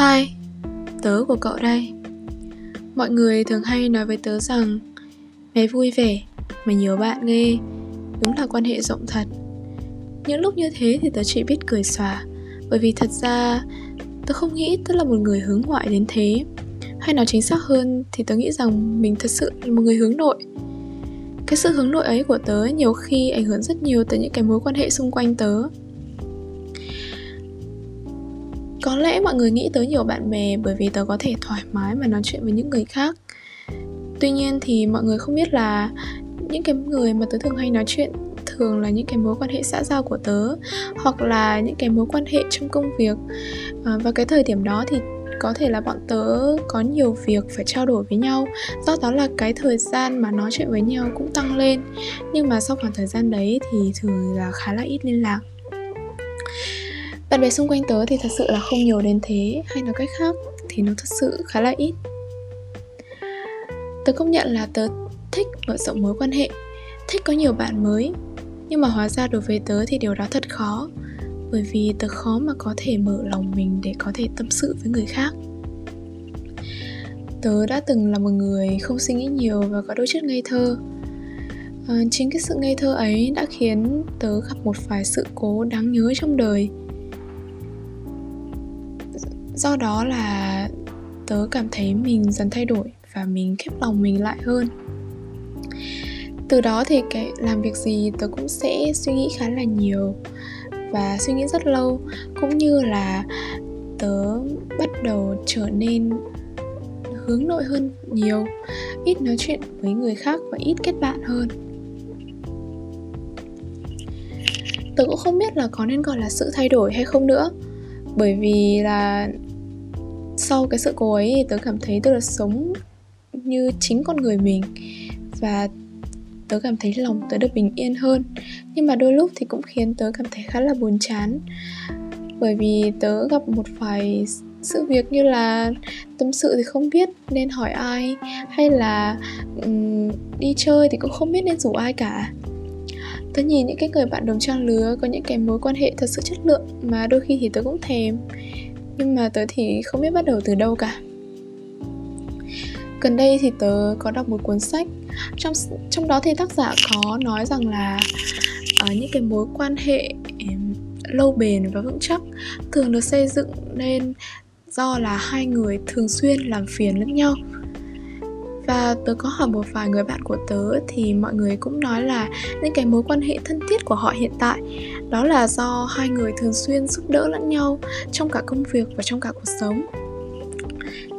Hai, tớ của cậu đây. Mọi người thường hay nói với tớ rằng Mày vui vẻ, mày nhiều bạn ghê Đúng là quan hệ rộng thật. Những lúc như thế thì tớ chỉ biết cười xòa Bởi vì thật ra Tớ không nghĩ tớ là một người hướng ngoại đến thế. Hay nói chính xác hơn Thì tớ nghĩ rằng mình thật sự là một người hướng nội. Cái sự hướng nội ấy của tớ Nhiều khi ảnh hưởng rất nhiều tới những cái mối quan hệ xung quanh tớ có lẽ mọi người nghĩ tới nhiều bạn bè bởi vì tớ có thể thoải mái mà nói chuyện với những người khác. Tuy nhiên thì mọi người không biết là những cái người mà tớ thường hay nói chuyện thường là những cái mối quan hệ xã giao của tớ hoặc là những cái mối quan hệ trong công việc. À, và cái thời điểm đó thì có thể là bọn tớ có nhiều việc phải trao đổi với nhau do đó là cái thời gian mà nói chuyện với nhau cũng tăng lên. Nhưng mà sau khoảng thời gian đấy thì thường là khá là ít liên lạc bạn bè xung quanh tớ thì thật sự là không nhiều đến thế hay nói cách khác thì nó thật sự khá là ít. Tớ công nhận là tớ thích mở rộng mối quan hệ thích có nhiều bạn mới. Nhưng mà hóa ra đối với tớ thì điều đó thật khó bởi vì tớ khó mà có thể mở lòng mình để có thể tâm sự với người khác. Tớ đã từng là một người không suy nghĩ nhiều và có đôi chút ngây thơ. À, chính cái sự ngây thơ ấy đã khiến tớ gặp một vài sự cố đáng nhớ trong đời do đó là tớ cảm thấy mình dần thay đổi và mình khép lòng mình lại hơn. Từ đó thì cái làm việc gì tớ cũng sẽ suy nghĩ khá là nhiều và suy nghĩ rất lâu, cũng như là tớ bắt đầu trở nên hướng nội hơn nhiều, ít nói chuyện với người khác và ít kết bạn hơn. Tớ cũng không biết là có nên gọi là sự thay đổi hay không nữa, bởi vì là sau cái sự cố ấy thì tớ cảm thấy tớ được sống như chính con người mình. Và tớ cảm thấy lòng tớ được bình yên hơn. Nhưng mà đôi lúc thì cũng khiến tớ cảm thấy khá là buồn chán. Bởi vì tớ gặp một vài sự việc như là tâm sự thì không biết nên hỏi ai hay là um, đi chơi thì cũng không biết nên rủ ai cả. Tớ nhìn những cái người bạn đồng trang lứa có những cái mối quan hệ thật sự chất lượng mà đôi khi thì tớ cũng thèm nhưng mà tớ thì không biết bắt đầu từ đâu cả. Gần đây thì tớ có đọc một cuốn sách. Trong trong đó thì tác giả có nói rằng là uh, những cái mối quan hệ lâu bền và vững chắc thường được xây dựng nên do là hai người thường xuyên làm phiền lẫn nhau và tớ có hỏi một vài người bạn của tớ thì mọi người cũng nói là những cái mối quan hệ thân thiết của họ hiện tại. Đó là do hai người thường xuyên giúp đỡ lẫn nhau trong cả công việc và trong cả cuộc sống.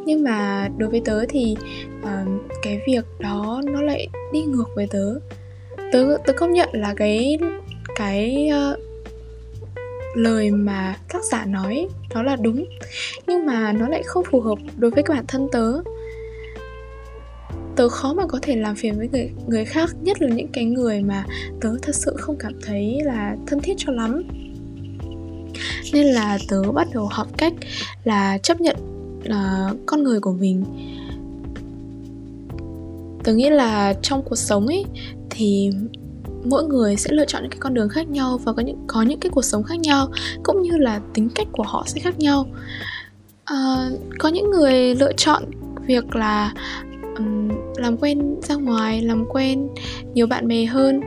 Nhưng mà đối với tớ thì uh, cái việc đó nó lại đi ngược với tớ. Tớ tớ công nhận là cái cái uh, lời mà tác giả nói đó là đúng. Nhưng mà nó lại không phù hợp đối với bản thân tớ tớ khó mà có thể làm phiền với người người khác nhất là những cái người mà tớ thật sự không cảm thấy là thân thiết cho lắm. Nên là tớ bắt đầu học cách là chấp nhận là con người của mình. Tớ nghĩ là trong cuộc sống ấy thì mỗi người sẽ lựa chọn những cái con đường khác nhau và có những có những cái cuộc sống khác nhau cũng như là tính cách của họ sẽ khác nhau. À, có những người lựa chọn việc là um, làm quen ra ngoài làm quen nhiều bạn bè hơn.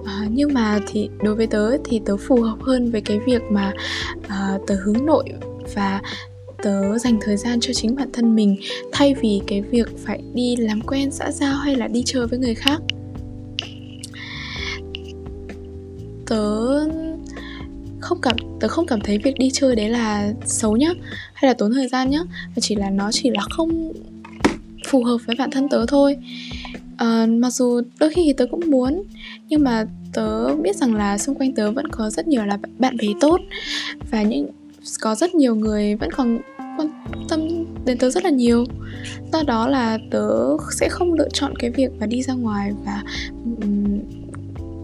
Uh, nhưng mà thì đối với tớ thì tớ phù hợp hơn với cái việc mà uh, tớ hướng nội và tớ dành thời gian cho chính bản thân mình thay vì cái việc phải đi làm quen xã giao hay là đi chơi với người khác. Tớ không cảm tớ không cảm thấy việc đi chơi đấy là xấu nhá hay là tốn thời gian nhá mà chỉ là nó chỉ là không phù hợp với bản thân tớ thôi. Uh, mặc dù đôi khi tớ cũng muốn nhưng mà tớ biết rằng là xung quanh tớ vẫn có rất nhiều là bạn bè tốt và những có rất nhiều người vẫn còn quan tâm đến tớ rất là nhiều. Do đó là tớ sẽ không lựa chọn cái việc mà đi ra ngoài và um,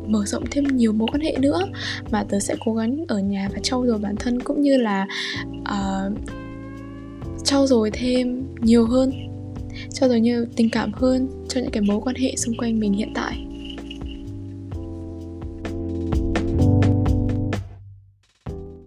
mở rộng thêm nhiều mối quan hệ nữa mà tớ sẽ cố gắng ở nhà và trau dồi bản thân cũng như là uh, trau dồi thêm nhiều hơn cho rồi như tình cảm hơn cho những cái mối quan hệ xung quanh mình hiện tại.